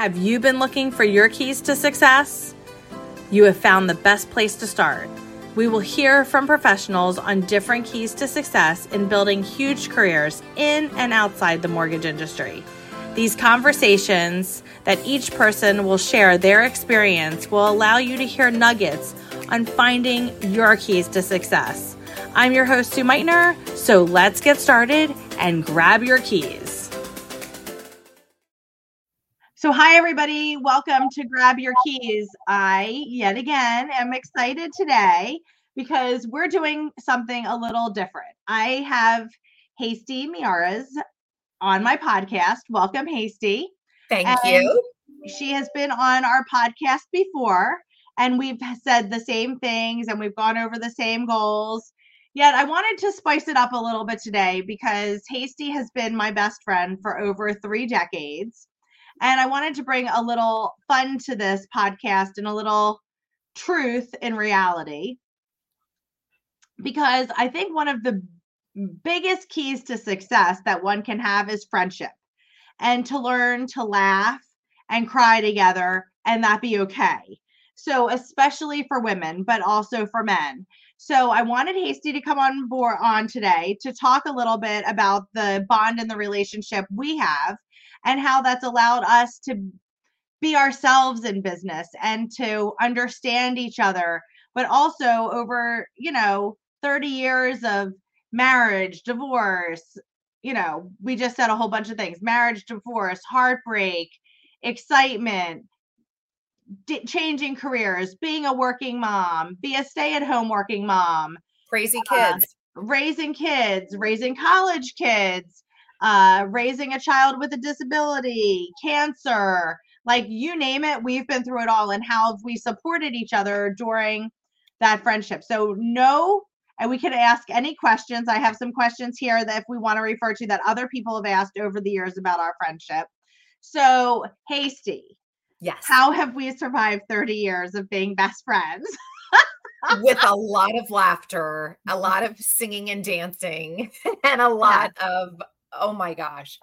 Have you been looking for your keys to success? You have found the best place to start. We will hear from professionals on different keys to success in building huge careers in and outside the mortgage industry. These conversations that each person will share their experience will allow you to hear nuggets on finding your keys to success. I'm your host, Sue Meitner, so let's get started and grab your keys. So, hi, everybody. Welcome to Grab Your Keys. I, yet again, am excited today because we're doing something a little different. I have Hasty Miyares on my podcast. Welcome, Hasty. Thank and you. She has been on our podcast before, and we've said the same things and we've gone over the same goals. Yet I wanted to spice it up a little bit today because Hasty has been my best friend for over three decades. And I wanted to bring a little fun to this podcast and a little truth in reality. Because I think one of the biggest keys to success that one can have is friendship and to learn to laugh and cry together and that be okay. So, especially for women, but also for men. So, I wanted Hasty to come on board on today to talk a little bit about the bond and the relationship we have and how that's allowed us to be ourselves in business and to understand each other but also over you know 30 years of marriage divorce you know we just said a whole bunch of things marriage divorce heartbreak excitement d- changing careers being a working mom be a stay-at-home working mom crazy uh, kids. uh, raising kids raising college kids uh, raising a child with a disability, cancer, like you name it, we've been through it all and how have we supported each other during that friendship. So, no, and we can ask any questions. I have some questions here that if we want to refer to that other people have asked over the years about our friendship. So, Hasty. Yes. How have we survived 30 years of being best friends? with a lot of laughter, a lot of singing and dancing, and a lot yeah. of oh my gosh,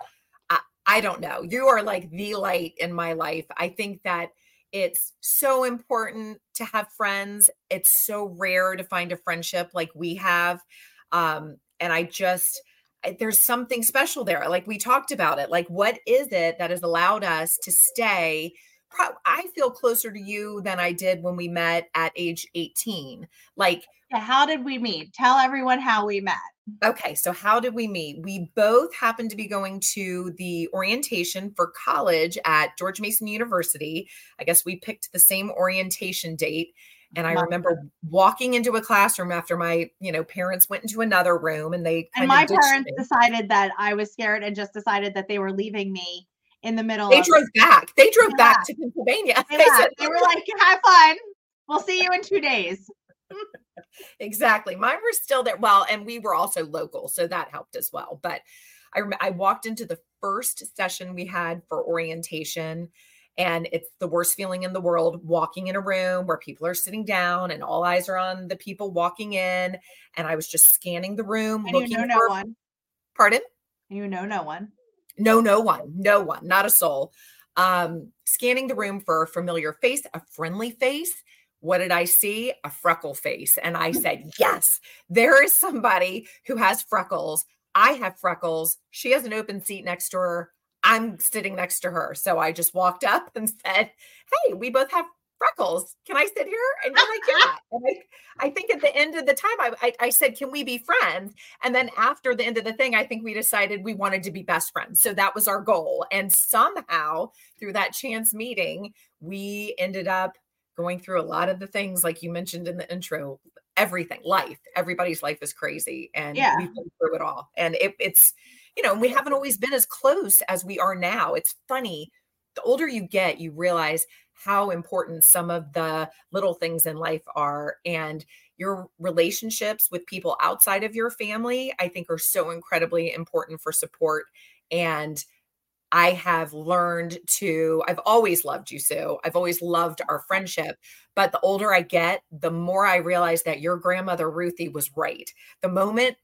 I, I don't know. You are like the light in my life. I think that it's so important to have friends. It's so rare to find a friendship like we have. Um, and I just, there's something special there. Like we talked about it. Like, what is it that has allowed us to stay? I feel closer to you than I did when we met at age 18. Like, how did we meet? Tell everyone how we met. Okay, so how did we meet? We both happened to be going to the orientation for college at George Mason University. I guess we picked the same orientation date. And I remember walking into a classroom after my, you know, parents went into another room and they and my parents me. decided that I was scared and just decided that they were leaving me in the middle. They drove back. They drove yeah. back to Pennsylvania. They, they, said, they were like, "Have fun. We'll see you in two days." exactly. Mine were still there. Well, and we were also local, so that helped as well. But I I walked into the first session we had for orientation and it's the worst feeling in the world walking in a room where people are sitting down and all eyes are on the people walking in and I was just scanning the room and looking you know for no one. Pardon? You know no one. No, no one. No one. Not a soul. Um, scanning the room for a familiar face, a friendly face what did I see? A freckle face. And I said, Yes, there is somebody who has freckles. I have freckles. She has an open seat next to her. I'm sitting next to her. So I just walked up and said, Hey, we both have freckles. Can I sit here? And you're like, Yeah. And I, I think at the end of the time, I, I, I said, Can we be friends? And then after the end of the thing, I think we decided we wanted to be best friends. So that was our goal. And somehow through that chance meeting, we ended up going through a lot of the things like you mentioned in the intro everything life everybody's life is crazy and yeah. we've been through it all and it, it's you know we haven't always been as close as we are now it's funny the older you get you realize how important some of the little things in life are and your relationships with people outside of your family i think are so incredibly important for support and I have learned to, I've always loved you, Sue. I've always loved our friendship. But the older I get, the more I realize that your grandmother, Ruthie, was right. The moment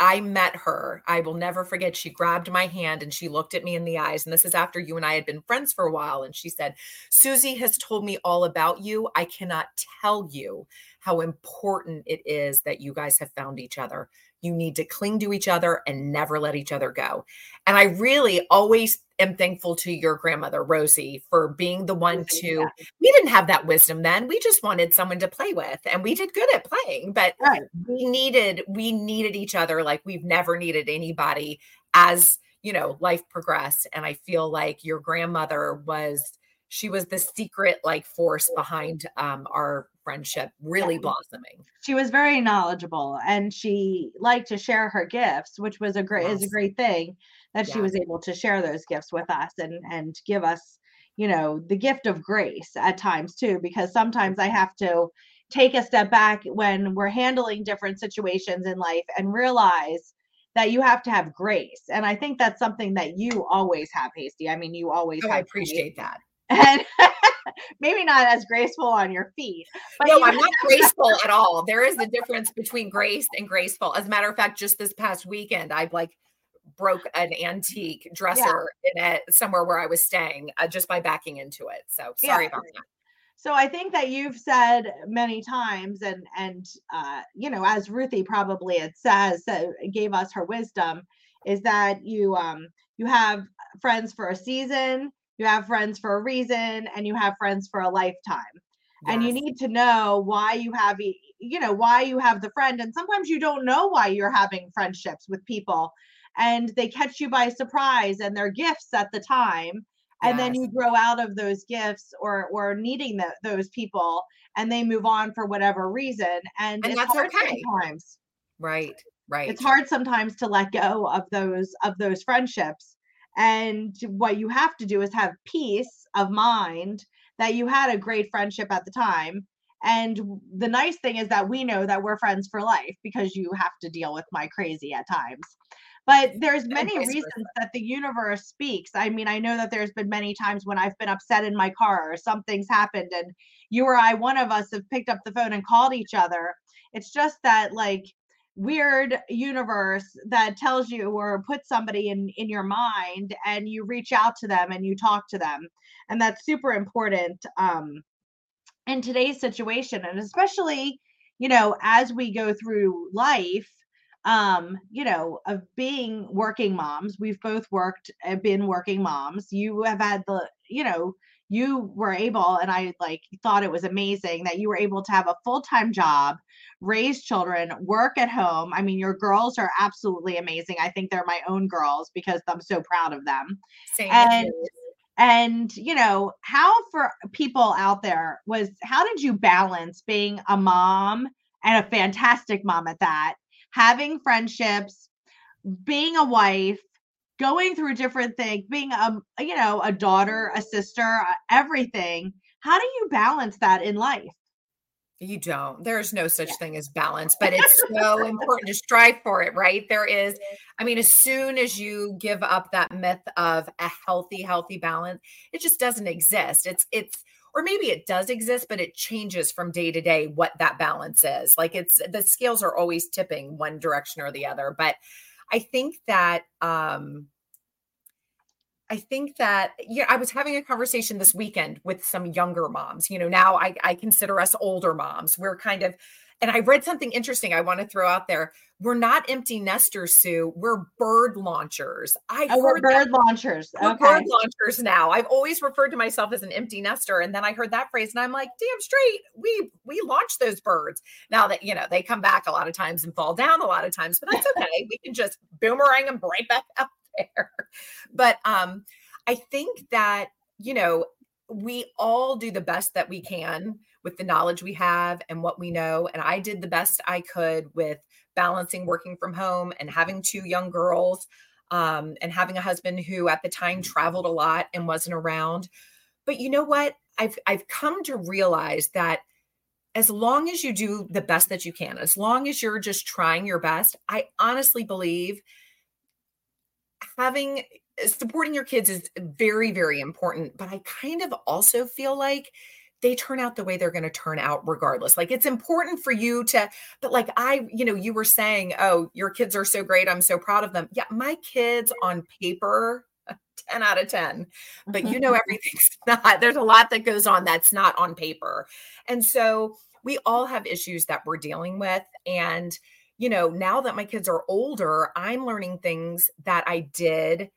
I met her. I will never forget. She grabbed my hand and she looked at me in the eyes. And this is after you and I had been friends for a while. And she said, Susie has told me all about you. I cannot tell you how important it is that you guys have found each other. You need to cling to each other and never let each other go. And I really always am thankful to your grandmother, Rosie, for being the one to, yeah. we didn't have that wisdom then. We just wanted someone to play with and we did good at playing, but right. we needed, we needed each other like we've never needed anybody as, you know, life progressed. And I feel like your grandmother was, she was the secret like force behind um, our friendship really yeah. blossoming. She was very knowledgeable and she liked to share her gifts, which was a great yes. is a great thing that yeah. she was able to share those gifts with us and and give us, you know, the gift of grace at times too because sometimes I have to take a step back when we're handling different situations in life and realize that you have to have grace. And I think that's something that you always have, Hasty. I mean, you always oh, I appreciate grace. that. And maybe not as graceful on your feet. But no, I'm not graceful at all. There is a difference between grace and graceful. As a matter of fact, just this past weekend, I've like broke an antique dresser yeah. in it somewhere where I was staying uh, just by backing into it. So sorry yeah. about that. So I think that you've said many times, and and uh, you know, as Ruthie probably it says, uh, gave us her wisdom, is that you um you have friends for a season, you have friends for a reason and you have friends for a lifetime. Yes. and you need to know why you have you know why you have the friend and sometimes you don't know why you're having friendships with people and they catch you by surprise and they're gifts at the time and yes. then you grow out of those gifts or or needing the, those people and they move on for whatever reason and, and that's okay. sometimes. Right right. It's hard sometimes to let go of those of those friendships and what you have to do is have peace of mind that you had a great friendship at the time. And the nice thing is that we know that we're friends for life because you have to deal with my crazy at times. But there's many reasons that the universe speaks. I mean, I know that there's been many times when I've been upset in my car or something's happened and you or I, one of us have picked up the phone and called each other. It's just that like weird universe that tells you or puts somebody in in your mind and you reach out to them and you talk to them. And that's super important um in today's situation and especially you know as we go through life um you know of being working moms we've both worked uh, been working moms. You have had the you know you were able and i like thought it was amazing that you were able to have a full-time job raise children work at home i mean your girls are absolutely amazing i think they're my own girls because i'm so proud of them Same and and you know how for people out there was how did you balance being a mom and a fantastic mom at that having friendships being a wife going through different things, being a you know a daughter, a sister, uh, everything. How do you balance that in life? You don't. There's no such yeah. thing as balance, but it's so important to strive for it, right? There is, I mean, as soon as you give up that myth of a healthy, healthy balance, it just doesn't exist. It's, it's, or maybe it does exist, but it changes from day to day what that balance is. Like it's, the scales are always tipping one direction or the other. But I think that um I think that yeah, I was having a conversation this weekend with some younger moms. You know, now I, I consider us older moms. We're kind of, and I read something interesting I want to throw out there. We're not empty nesters, Sue. We're bird launchers. I oh, heard bird that, launchers. Okay. bird launchers now. I've always referred to myself as an empty nester, and then I heard that phrase, and I'm like, damn straight. We we launch those birds. Now that you know they come back a lot of times and fall down a lot of times, but that's okay. we can just boomerang them right back up there. But um, I think that, you know, we all do the best that we can with the knowledge we have and what we know. And I did the best I could with balancing working from home and having two young girls um, and having a husband who at the time traveled a lot and wasn't around. But you know what? I've I've come to realize that as long as you do the best that you can, as long as you're just trying your best, I honestly believe having eh, supporting your kids is very very important but i kind of also feel like they turn out the way they're going to turn out regardless. Like it's important for you to, but like I, you know, you were saying, oh, your kids are so great. I'm so proud of them. Yeah, my kids on paper, 10 out of 10, but you know, everything's not, there's a lot that goes on that's not on paper. And so we all have issues that we're dealing with. And, you know, now that my kids are older, I'm learning things that I did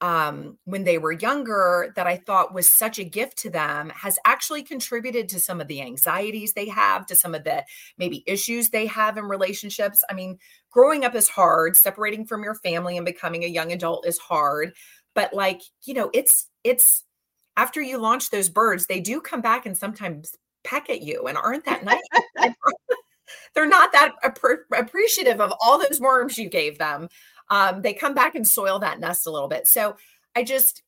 um, when they were younger that I thought was such a gift to them has actually contributed to some of the anxieties they have, to some of the maybe issues they have in relationships. I mean, growing up is hard, separating from your family and becoming a young adult is hard. But like, you know, it's, it's, after you launch those birds, they do come back and sometimes peck at you and aren't that nice. They're not that appreciative of all those worms you gave them um, they come back and soil that nest a little bit. So I just,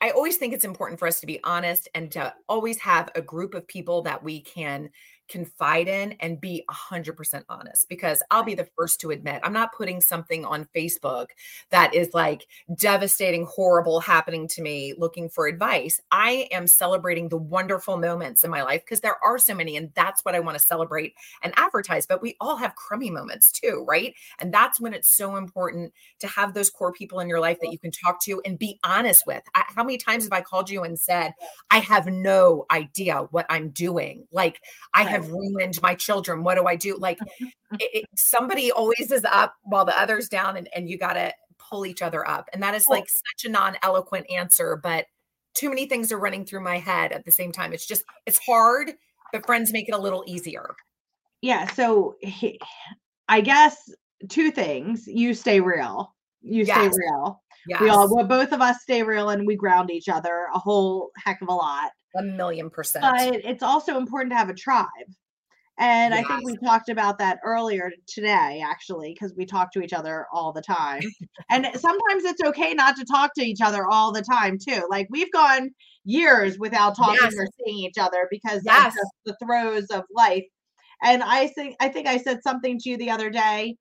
I always think it's important for us to be honest and to always have a group of people that we can confide in and be 100% honest because I'll be the first to admit I'm not putting something on Facebook that is like devastating, horrible happening to me looking for advice. I am celebrating the wonderful moments in my life because there are so many, and that's what I want to celebrate and advertise. But we all have crummy moments too, right? And that's when it's so important to have those core people in your life that you can talk to and be honest with. I, how many times have I called you and said, I have no idea what I'm doing? Like, I have have ruined my children. What do I do? Like it, it, somebody always is up while the other's down, and, and you got to pull each other up. And that is like such a non eloquent answer, but too many things are running through my head at the same time. It's just, it's hard, but friends make it a little easier. Yeah. So he, I guess two things you stay real. You yes. stay real. Yes. We all, well, both of us stay real and we ground each other a whole heck of a lot. A million percent. But it's also important to have a tribe. And yes. I think we talked about that earlier today, actually, because we talk to each other all the time. and sometimes it's okay not to talk to each other all the time, too. Like we've gone years without talking yes. or seeing each other because yes. of the throes of life. And I think I think I said something to you the other day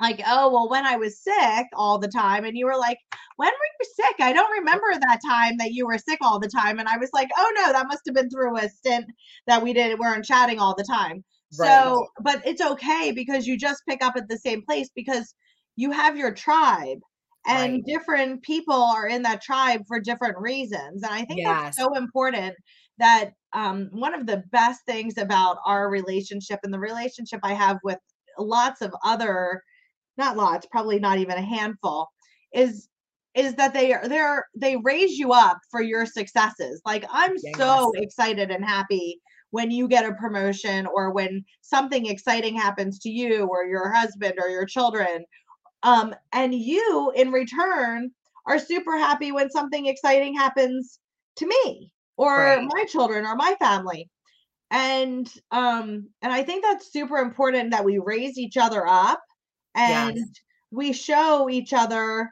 like, oh, well, when I was sick all the time. And you were like, when were you sick? I don't remember that time that you were sick all the time. And I was like, oh, no, that must have been through a stint that we didn't weren't chatting all the time. Right. So, but it's okay because you just pick up at the same place because you have your tribe and right. different people are in that tribe for different reasons. And I think yes. that's so important that um, one of the best things about our relationship and the relationship I have with lots of other not lots, probably not even a handful, is is that they are they're they raise you up for your successes. Like I'm yes. so excited and happy when you get a promotion or when something exciting happens to you or your husband or your children. Um, and you in return are super happy when something exciting happens to me or right. my children or my family and um and i think that's super important that we raise each other up and yes. we show each other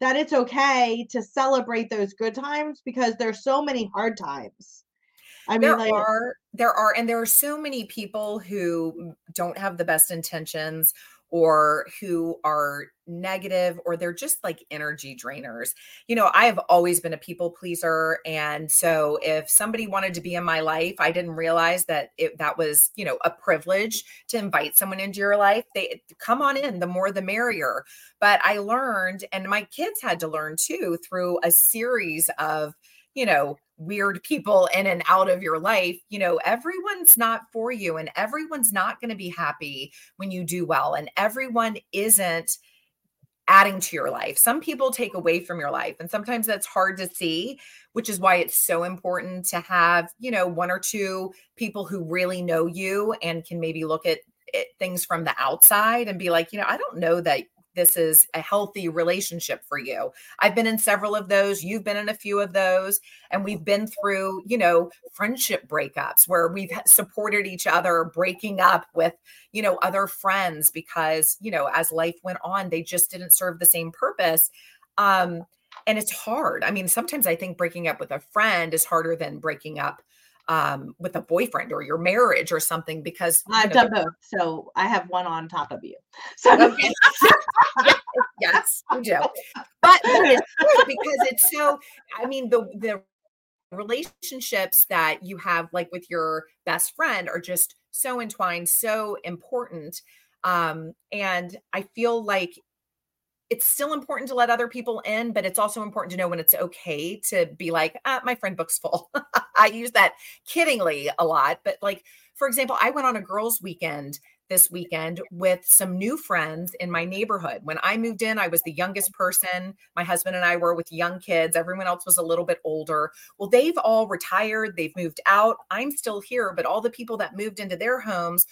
that it's okay to celebrate those good times because there's so many hard times. I mean, there like, are there are, and there are so many people who don't have the best intentions or who are negative or they're just like energy drainers. You know, I have always been a people pleaser and so if somebody wanted to be in my life, I didn't realize that it that was, you know, a privilege to invite someone into your life. They come on in, the more the merrier. But I learned and my kids had to learn too through a series of, you know, weird people in and out of your life, you know, everyone's not for you and everyone's not going to be happy when you do well and everyone isn't adding to your life. Some people take away from your life and sometimes that's hard to see, which is why it's so important to have, you know, one or two people who really know you and can maybe look at it, things from the outside and be like, you know, I don't know that this is a healthy relationship for you. I've been in several of those. You've been in a few of those. And we've been through, you know, friendship breakups where we've supported each other, breaking up with, you know, other friends because, you know, as life went on, they just didn't serve the same purpose. Um, and it's hard. I mean, sometimes I think breaking up with a friend is harder than breaking up um, with a boyfriend or your marriage or something because I've know, done both. So I have one on top of you. So okay. yes, you do. But, it's because it's so. I mean, the the relationships that you have like with your best friend are just so entwined so important um and i feel like it's still important to let other people in but it's also important to know when it's okay to be like ah, my friend book's full i use that kiddingly a lot but like for example i went on a girls weekend this weekend with some new friends in my neighborhood. When I moved in, I was the youngest person. My husband and I were with young kids. Everyone else was a little bit older. Well, they've all retired, they've moved out. I'm still here, but all the people that moved into their homes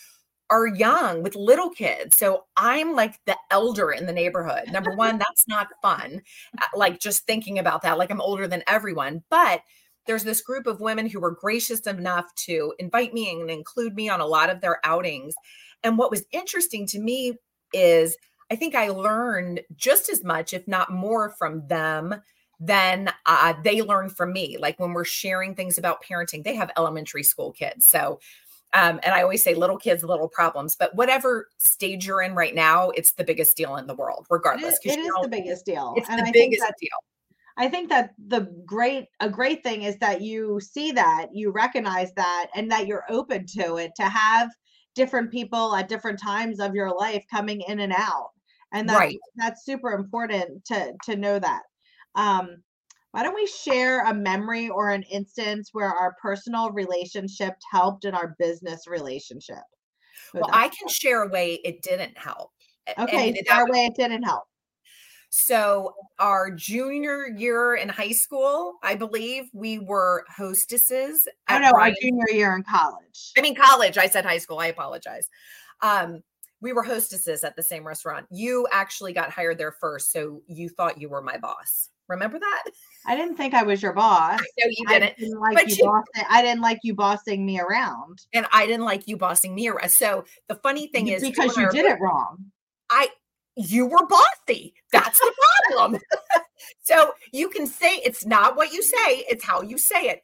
are young with little kids. So I'm like the elder in the neighborhood. Number one, that's not fun. Uh, like just thinking about that, like I'm older than everyone. But there's this group of women who were gracious enough to invite me and include me on a lot of their outings. And what was interesting to me is I think I learned just as much, if not more, from them than uh, they learned from me. Like when we're sharing things about parenting, they have elementary school kids. So, um, and I always say little kids, little problems, but whatever stage you're in right now, it's the biggest deal in the world, regardless. It is, it is the biggest deal. It's and the I biggest that, deal. I think that the great a great thing is that you see that, you recognize that, and that you're open to it to have different people at different times of your life coming in and out and that's right. that's super important to to know that um why don't we share a memory or an instance where our personal relationship helped in our business relationship well i can share a way it didn't help okay our way it didn't help so, our junior year in high school, I believe we were hostesses. Oh no, Brian. our junior year in college. I mean, college. I said high school. I apologize. Um, we were hostesses at the same restaurant. You actually got hired there first, so you thought you were my boss. Remember that? I didn't think I was your boss. No, you didn't. I didn't like but you, you bossing, I didn't like you bossing me around. And I didn't like you bossing me around. So the funny thing is because you did it wrong. I you were bossy. That's the problem. so you can say it's not what you say, it's how you say it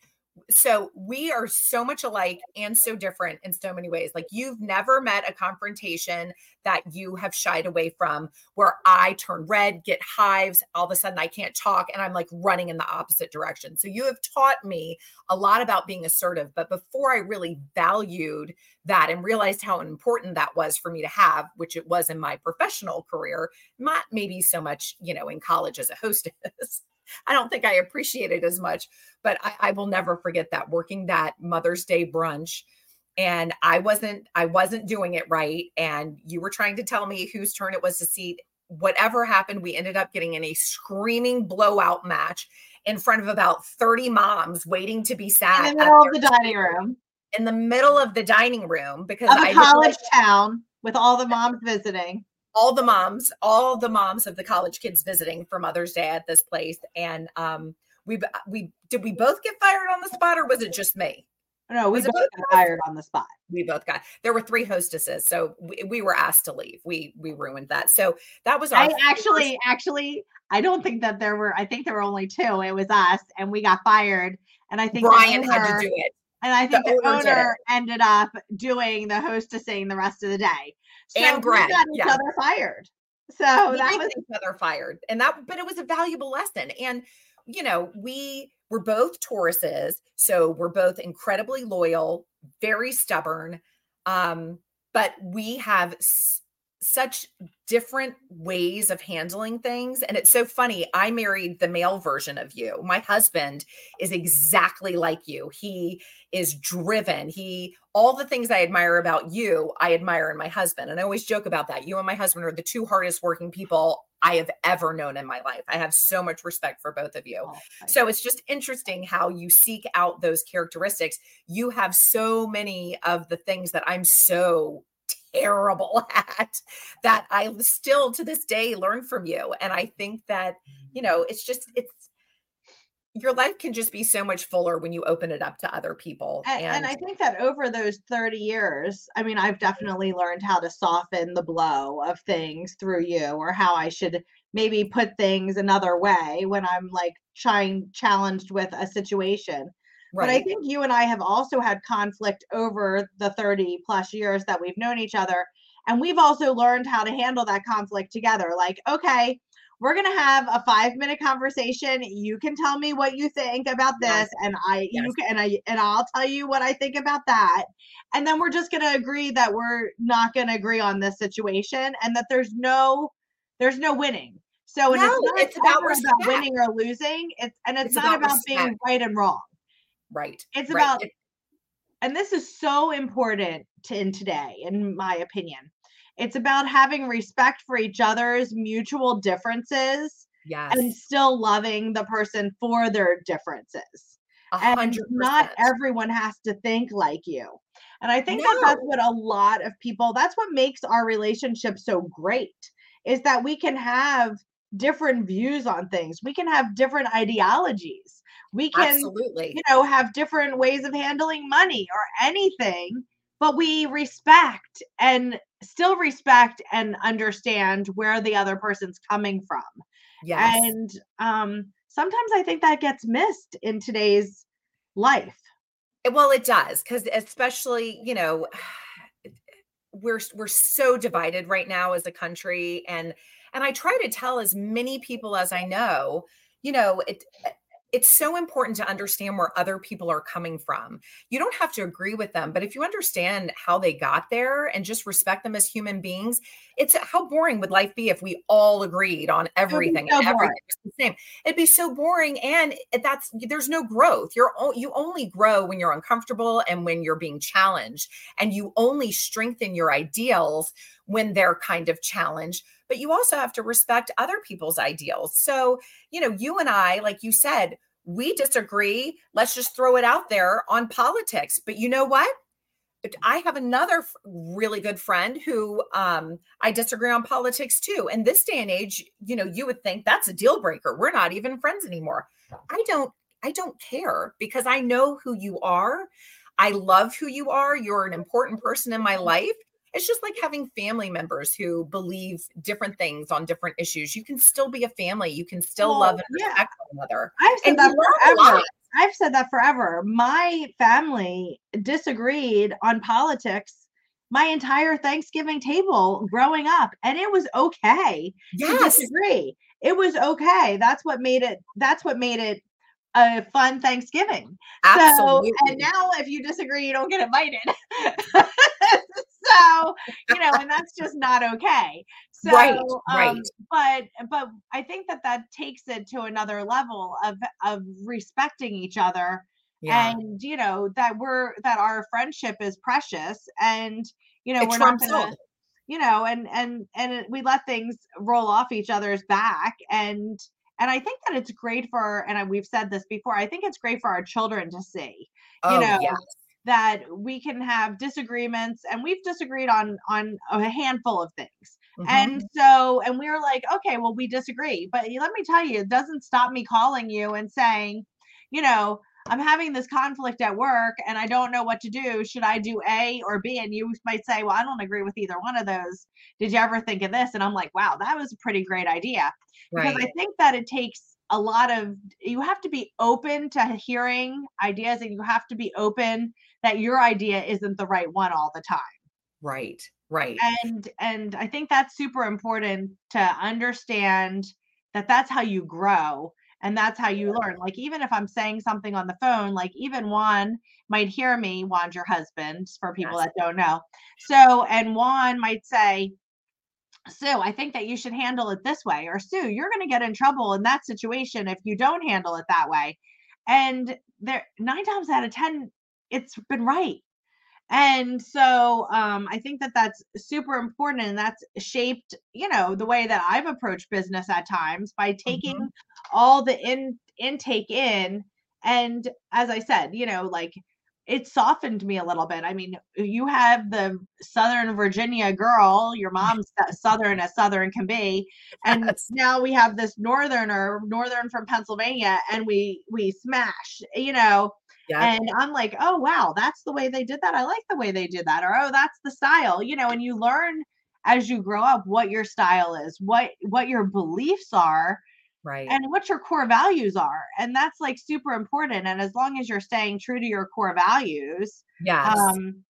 so we are so much alike and so different in so many ways. Like you've never met a confrontation that you have shied away from where I turn red, get hives, all of a sudden I can't talk and I'm like running in the opposite direction. So you have taught me a lot about being assertive, but before I really valued that and realized how important that was for me to have, which it was in my professional career, not maybe so much, you know, in college as a hostess. I don't think I appreciate it as much, but I, I will never forget that working that Mother's Day brunch. And I wasn't I wasn't doing it right. And you were trying to tell me whose turn it was to seat whatever happened we ended up getting in a screaming blowout match in front of about 30 moms waiting to be sat in the middle of the dining room. In the middle of the dining room because of a I college town with all the moms visiting all the moms, all the moms of the college kids visiting for Mother's Day at this place. And um, we we did we both get fired on the spot, or was it just me? No, we both got fired on the spot. We both got. There were three hostesses, so we, we were asked to leave. We we ruined that. So that was. I actually, actually, I don't think that there were. I think there were only two. It was us, and we got fired. And I think Brian owner, had to do it. And I think the, the owner, owner ended up doing the hostessing the rest of the day. So and Greg got each yeah. other fired. So we that was each other fired, and that but it was a valuable lesson. And you know, we were both Tauruses, so we're both incredibly loyal, very stubborn. Um, but we have s- such different ways of handling things. And it's so funny. I married the male version of you. My husband is exactly like you. He is driven. He, all the things I admire about you, I admire in my husband. And I always joke about that. You and my husband are the two hardest working people I have ever known in my life. I have so much respect for both of you. Oh, so it's just interesting how you seek out those characteristics. You have so many of the things that I'm so terrible at that I still to this day learn from you. And I think that, you mm-hmm. know, it's just, it's, your life can just be so much fuller when you open it up to other people. And, and, and, I think that over those 30 years, I mean, I've definitely learned how to soften the blow of things through you or how I should maybe put things another way when I'm like trying challenged with a situation. Right. But I think you and I have also had conflict over the 30 plus years that we've known each other. And we've also learned how to handle that conflict together. Like, okay, we're gonna have a five minute conversation. You can tell me what you think about this, Yes. and I Yes. you can and I and I'll tell you what I think about that. And then we're just gonna agree that we're not gonna agree on this situation, and that there's no there's no winning. So and No, it's not it's about about winning or losing. It's and it's, It's not about about being right and wrong. Right. It's right. about and this is so important to, in today in my opinion it's about having respect for each other's mutual differences yes. and still loving the person for their differences A and not everyone has to think like you and i think that that's what a lot of people that's what makes our relationship so great is that we can have different views on things we can have different ideologies we can Absolutely. you know have different ways of handling money or anything but we respect and still respect and understand where the other person's coming from Yes. and um sometimes i think that gets missed in today's life Eh, Well, it does because especially, you know, we're we're so divided right now as a country and and I try to tell as many people as I know, you know, it eh, it's so important to understand where other people are coming from. You don't have to agree with them, but if you understand how they got there and just respect them as human beings, it's how boring would life be if we all agreed on everything so and everything was the same? It'd be so boring and that's there's no growth. You're you only grow when you're uncomfortable and when you're being challenged and you only strengthen your ideals when they're kind of challenged but you also have to respect other people's ideals. So, you know, you and I, like you said, we disagree. Let's just throw it out there on politics. But you know what? I have another really good friend who um, I disagree on politics too. And this day and age, you know, you would think that's a deal breaker. We're not even friends anymore. I don't. I don't care because I know who you are. I love who you are. You're an important person in my life it's just like having family members who believe different things on different issues. You can still be a family. You can still love oh, and yeah. respect one another. i've said And that we learn a forever i've said that forever my family disagreed on politics my entire thanksgiving table growing up and it was okay to Yes. disagree. It was okay. That's what made it that's what made it a fun Thanksgiving. Absolutely. So and now if you disagree, you don't get invited. so, you know, and that's just not okay. So Right, um, right. but but I think that that takes it to another level of of respecting each other yeah. and you know that we're that our friendship is precious and you know it we're not gonna you know and and and we let things roll off each other's back and and i think that it's great for and we've said this before i think it's great for our children to see Oh, know, yes. that we can have disagreements and we've disagreed on on a handful of things Mhm. and so and we were like okay well we disagree but let me tell you it doesn't stop me calling you and saying you know i'm having this conflict at work and i don't know what to do. Should i do a or b? And you might say well i don't agree with either one of those. Did you ever think of this? And i'm like wow that was a pretty great idea. Because i think that it takes a lot of you have to be open to hearing ideas and you have to be open that your idea isn't the right one all the time. Right. Right. and and i think that's super important to understand that that's how you grow and that's how you learn. Like even if i'm saying something on the phone like even juan might hear me. Juan's your husband for people Yes. that don't know. So and juan might say sue i think that you should handle it this way or sue you're going to get in trouble in that situation if you don't handle it that way. And there nine times out of ten it's been right and so um, i think that that's super important and that's shaped you know the way that i've approached business at times by taking all the in intake in and as i said you know like it softened me a little bit i mean you have the southern virginia girl your mom's southern as southern can be and Yes. now we have this northerner northern from pennsylvania and we we smash you know Yeah. and I'm like, oh wow, that's the way they did that. I like the way they did that. Or oh, that's the style, you know, and you learn as you grow up what your style is, what what your beliefs are, right. and what your core values are. And that's like super important. And as long as you're staying true to your core values, yes. um,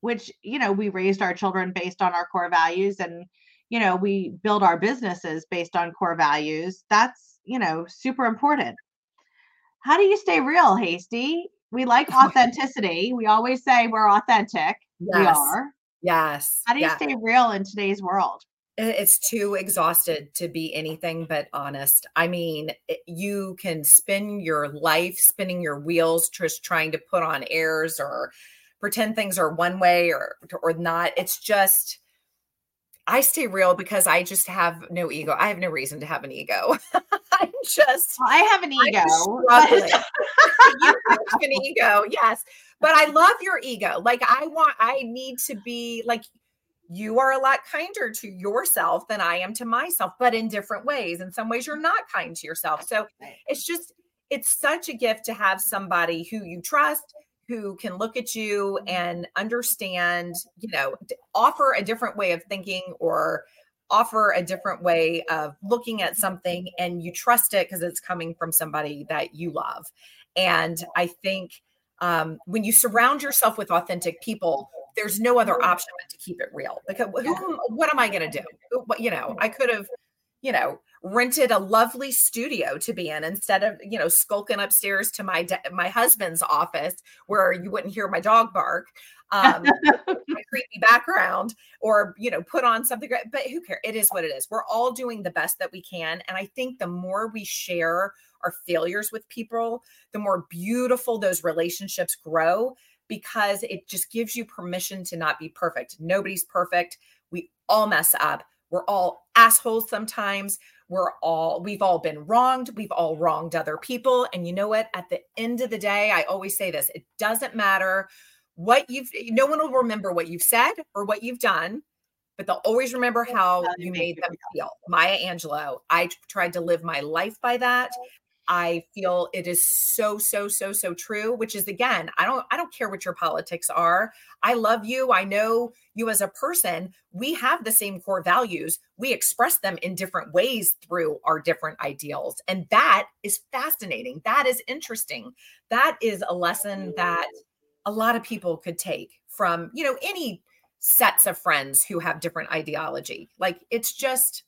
which you know, we raised our children based on our core values and you know, we build our businesses based on core values. That's, you know, super important. How do you stay real, Hasty? We like authenticity. we always say we're authentic. Yes. We are. Yes. How do you yes. stay real in today's world? It's too exhausted to be anything but honest. I mean, you can spin your life spinning your wheels, just trying to put on airs or pretend things are one way or or not. It's just I stay real because I just have no ego. I have no reason to have an ego. I'm just. Well, I have an ego. you have an ego, yes. But I love your ego. Like I want. I need to be like. You are a lot kinder to yourself than I am to myself, but in different ways. In some ways, you're not kind to yourself. So it's just, it's such a gift to have somebody who you trust, who can look at you mm-hmm. and understand, you know, offer a different way of thinking or offer a different way of looking at something mm-hmm. and you trust it because it's coming from somebody that you love. And I think um, when you surround yourself with authentic people, there's no other mm-hmm. option but to keep it real. Because who, what am I going to do? You know, I could have, you know, rented a lovely studio to be in instead of you know skulking upstairs to my de- my husband's office where you wouldn't hear my dog bark um my creepy background or you know put on something great but who cares it is what it is. We're all doing the best that we can and i think the more we share our failures with people the more beautiful those relationships grow because it just gives you permission to not be perfect. Nobody's perfect. We all mess up. We're all assholes sometimes we're all, we've all been wronged. We've all wronged other people. And you know what? At the end of the day, I always say this it doesn't matter what you've, no one will remember what you've said or what you've done, but they'll always remember how you made them feel. Maya Angelou, I tried to live my life by that. I feel it is so so so so true which is again I don't I don't care what your politics are. I love you. I know you as a person. We have the same core values. We express them in different ways through our different ideals. And that is fascinating. That is interesting. That is a lesson that a lot of people could take from, you know, any sets of friends who have different ideology. Like it's just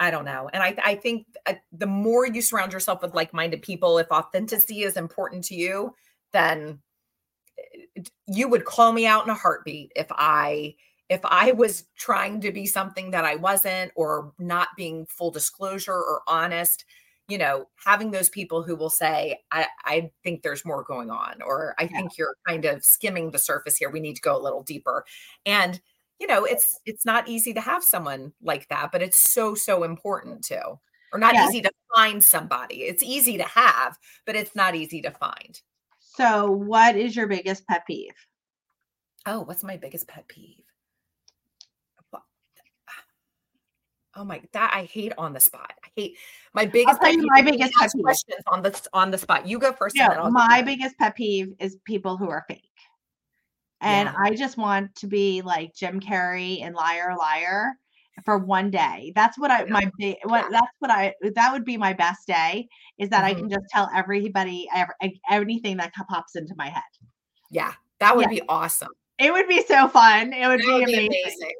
I don't know. And I, I think uh, the more you surround yourself with like minded people, if authenticity is important to you, then eh, you would call me out in a heartbeat if I if I was trying to be something that I wasn't or not being full disclosure or honest, you know, having those people who will say, I, I think there's more going on, or I yeah. think you're kind of skimming the surface here. We need to go a little deeper. And you know it's it's not easy to have someone like that but it's so so important too. Or not easy to find somebody. It's easy to have but it's not easy to find. So what is your biggest pet peeve? Oh what's my biggest pet peeve? Oh my that i hate on the spot. I hate my biggest I'll tell pet my biggest pet peeve. questions on the on the spot. You go first yeah, my biggest pet peeve is people who are fake and yeah. I just want to be like Jim Carrey and Liar Liar for one day. That's what I my what yeah. that's what I that would be my best day is that mm-hmm. I can just tell everybody every, anything that pops into my head. Yeah, that would yeah. be awesome. It would be so fun. It would, be, would amazing. be amazing.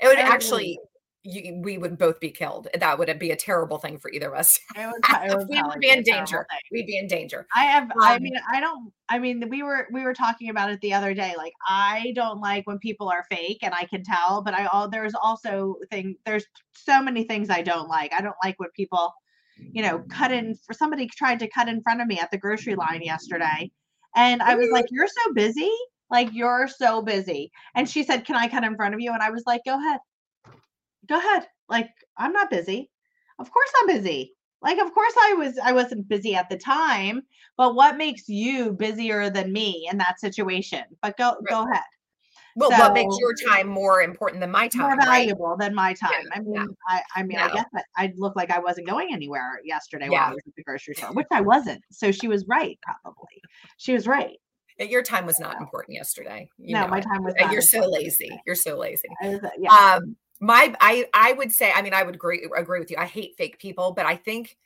It would actually you, we would both be killed. That would be a terrible thing for either of us. It would, it would we would be in danger. We'd be in danger. I have. Um, I mean, I don't. I mean, we were we were talking about it the other day. Like, I don't like when people are fake, and I can tell. But I all there's also thing. There's so many things I don't like. I don't like when people, you know, cut in for somebody tried to cut in front of me at the grocery line yesterday, and I was like, "You're so busy." Like you're so busy. And she said, Can I cut in front of you? And I was like, Go ahead go ahead. Like, I'm not busy. Of course I'm busy. Like, of course I was I wasn't busy at the time, but what makes you busier than me in that situation? But go right. go ahead. Well, so, what makes your time more important than my time? More valuable right? than my time. Yeah, I mean, yeah. I, I mean, no. I guess that I looked like I wasn't going anywhere yesterday yeah. while I was at the grocery store, which I wasn't. So she was right, probably. She was right. Your time was not important yesterday. You no, my time was. You're so lazy. You're so lazy. Was, yeah. Um, my I I would say I mean I would agree agree with you. I hate fake people, but I think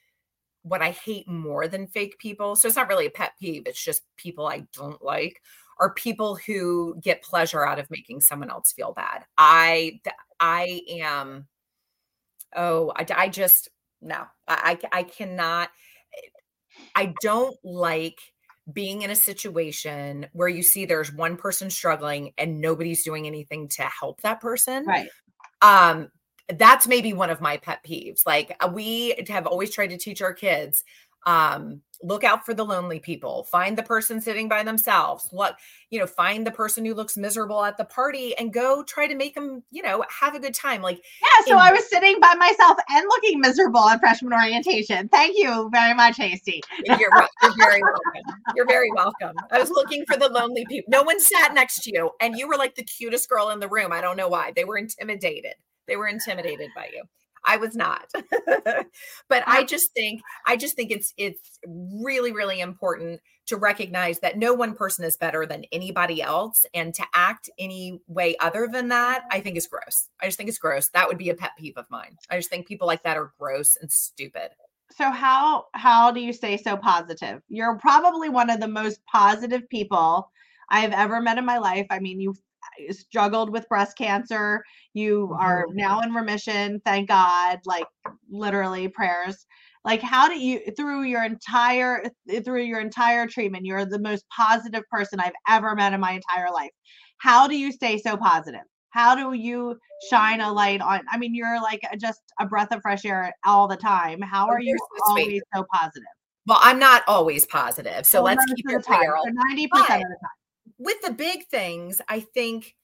what I hate more than fake people, so it's not really a pet peeve, it's just people I don't like are people who get pleasure out of making someone else feel bad. I I am oh, I, I just no, I, I I cannot. I don't like being in a situation where you see there's one person struggling and nobody's doing anything to help that person. Right. Um, that's maybe one of my pet peeves. Like uh, we have always tried to teach our kids um look out for the lonely people find the person sitting by themselves look you know find the person who looks miserable at the party and go try to make them you know have a good time like yeah so in- i was sitting by myself and looking miserable at freshman orientation. Thank you very much hasty. You're, you're very welcome. You're very welcome. I was looking for the lonely people no one sat next to you and you were like the cutest girl in the room. I don't know why. They were intimidated. They were intimidated by you I was not. but I just think I just think it's it's really really important to recognize that no one person is better than anybody else and to act any way other than that I think is gross. I just think it's gross. That would be a pet peeve of mine. I just think people like that are gross and stupid. So how how do you stay so positive? You're probably one of the most positive people I've ever met in my life. I mean, you've struggled with breast cancer. You mm-hmm. are now in remission, thank God. Like literally prayers. Like how do you through your entire through your entire treatment, you're the most positive person I've ever met in my entire life. How do you stay so positive? How do you shine a light on? I mean, you're like just a breath of fresh air all the time. How are you always so positive? Well, I'm not always positive. So well, let's keep it real. 90% of the time with the big things, I think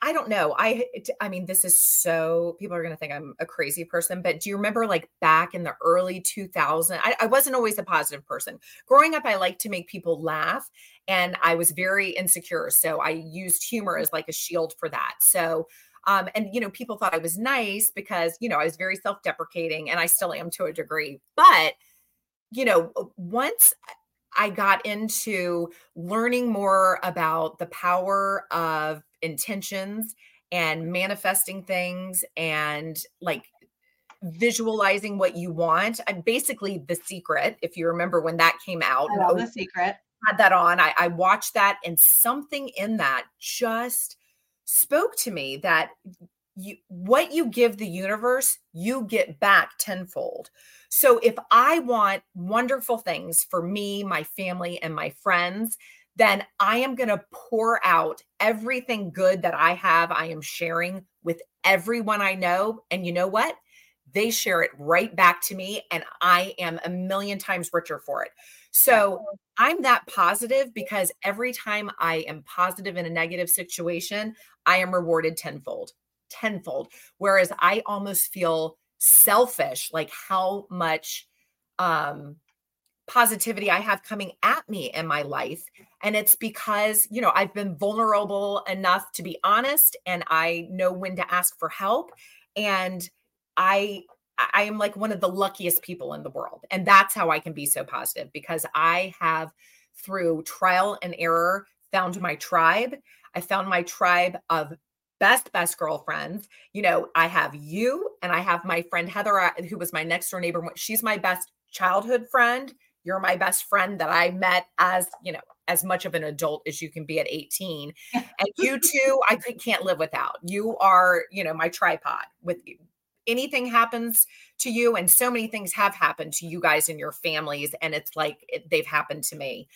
I don't know. I I mean, this is so people are going to think I'm a crazy person, but do you remember like back in the early 2000s? I, I wasn't always a positive person. Growing up, I liked to make people laugh, and I was very insecure, so I used humor as like a shield for that. So. Um, and you know, people thought I was nice because you know I was very self-deprecating, and I still am to a degree. But you know, once I got into learning more about the power of intentions and manifesting things and like visualizing what you want. And basically, The Secret, if you remember when that came out, I love The Secret. Had that on. I, I watched that, and something in that just spoke to me that you what you give the universe, you get back tenfold. So if I want wonderful things for me, my family, and my friends, then I am going to pour out everything good that I have. I am sharing with everyone I know. And you know what? They share it right back to me, and I am a million times richer for it. So I'm that positive because every time I am positive in a negative situation, I am rewarded tenfold, tenfold. Whereas I almost feel selfish like how much um positivity I have coming at me in my life. And it's because, you know, I've been vulnerable enough to be honest and I know when to ask for help. And I I am like one of the luckiest people in the world. And that's how I can be so positive because I have through trial and error found my tribe. I found my tribe of best best girlfriends. You know i have you and i have my friend heather uh, who was my next door neighbor she's my best childhood friend. You're my best friend that i met as you know as much of an adult as you can be at 18 and you too i can't live without. You are you know my tripod. With you anything happens to you and so many things have happened to you guys and your families and it's like it, they've happened to me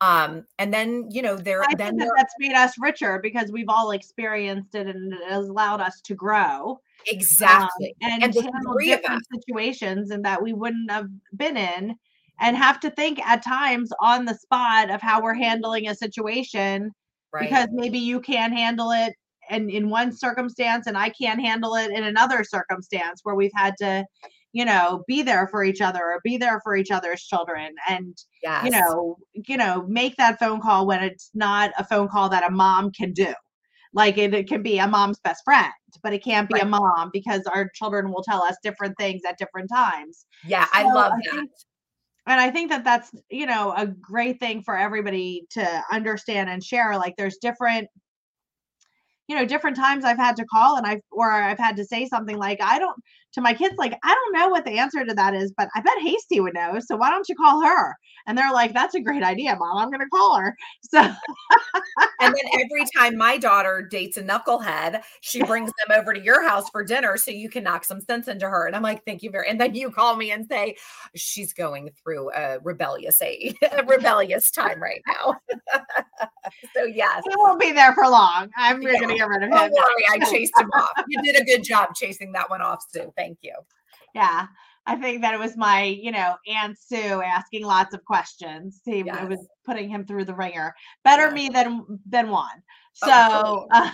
um and then you know there I then think that that's made us richer because we've all experienced it and it has allowed us to grow um, exactly um, and, and handle different situations and that we wouldn't have been in and have to think at times on the spot of how we're handling a situation right. because maybe you can't handle it and in one circumstance and I can't handle it in another circumstance where we've had to you know be there for each other or be there for each other's children and yes. you know you know make that phone call when it's not a phone call that a mom can do like it, it can be a mom's best friend but it can't be right. a mom because our children will tell us different things at different times yeah so i love I that think, and i think that that's you know a great thing for everybody to understand and share like there's different you know, different times I've had to call and I've or I've had to say something like, I don't to my kids, like, I don't know what the answer to that is, but I bet Hasty would know. So why don't you call her? And they're like, That's a great idea, mom. I'm gonna call her. So and then every time my daughter dates a knucklehead, she brings them over to your house for dinner so you can knock some sense into her. And I'm like, thank you very and then you call me and say, she's going through a rebellious a, a rebellious time right now. so yes. He won't be there for long. I'm yeah. gonna get rid of him. Don't worry, I chased him off. You did a good job chasing that one off, Sue. Thank you. Yeah. I think that it was my, you know, Aunt Sue asking lots of questions. He yes. was putting him through the wringer. Better yes. me than than one. So oh, uh,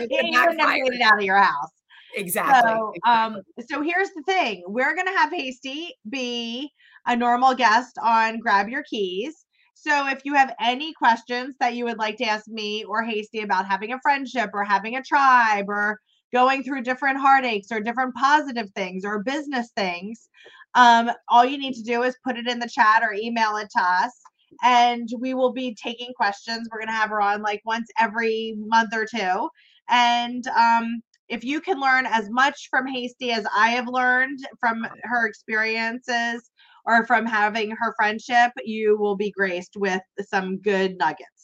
you wouldn't have made it out of your house. Exactly. So, um, so here's the thing: we're gonna have Hasty be a normal guest on Grab Your Keys. So if you have any questions that you would like to ask me or Hasty about having a friendship or having a tribe or going through different heartaches or different positive things or business things, um, all you need to do is put it in the chat or email it to us. And we will be taking questions. We're going to have her on like once every month or two. And um, if you can learn as much from Hasty as I have learned from her experiences or from having her friendship, you will be graced with some good nuggets.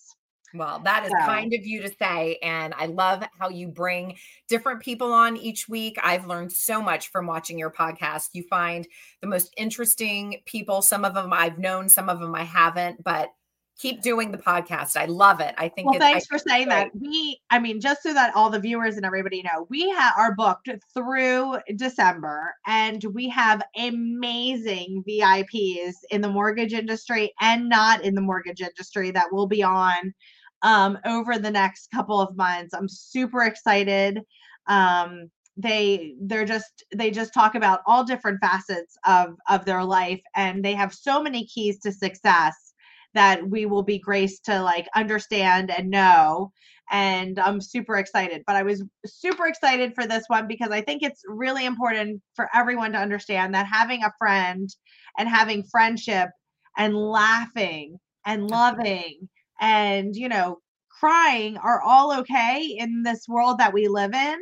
Well, that is so. kind of you to say. And I love how you bring different people on each week. I've learned so much from watching your podcast. You find the most interesting people. Some of them I've known, some of them I haven't, but keep doing the podcast. I love it. I think. Well, thanks I, for saying that. We, I mean, just so that all the viewers and everybody know, we have are booked through December, and we have amazing VIPs in the mortgage industry and not in the mortgage industry that will be on um, over the next couple of months. I'm super excited. Um, they they're just they just talk about all different facets of of their life and they have so many keys to success that we will be graced to like understand and know and I'm super excited. But I was super excited for this one because I think it's really important for everyone to understand that having a friend and having friendship and laughing and loving and you know crying are all okay in this world that we live in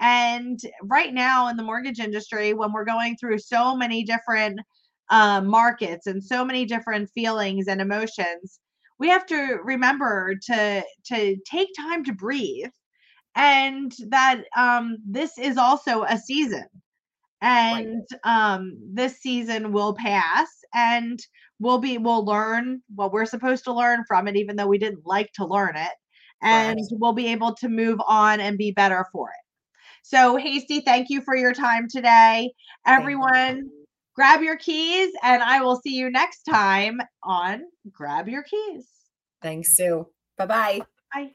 and right now in the mortgage industry when we're going through so many different uh, markets and so many different feelings and emotions we have to remember to to take time to breathe and that um this is also a season and right. um this season will pass and we'll be we'll learn what we're supposed to learn from it even though we didn't like to learn it and right. we'll be able to move on and be better for it. So hasty thank you for your time today. Everyone grab your keys and i will see you next time on grab your keys. Thanks sue. Bye-bye. Bye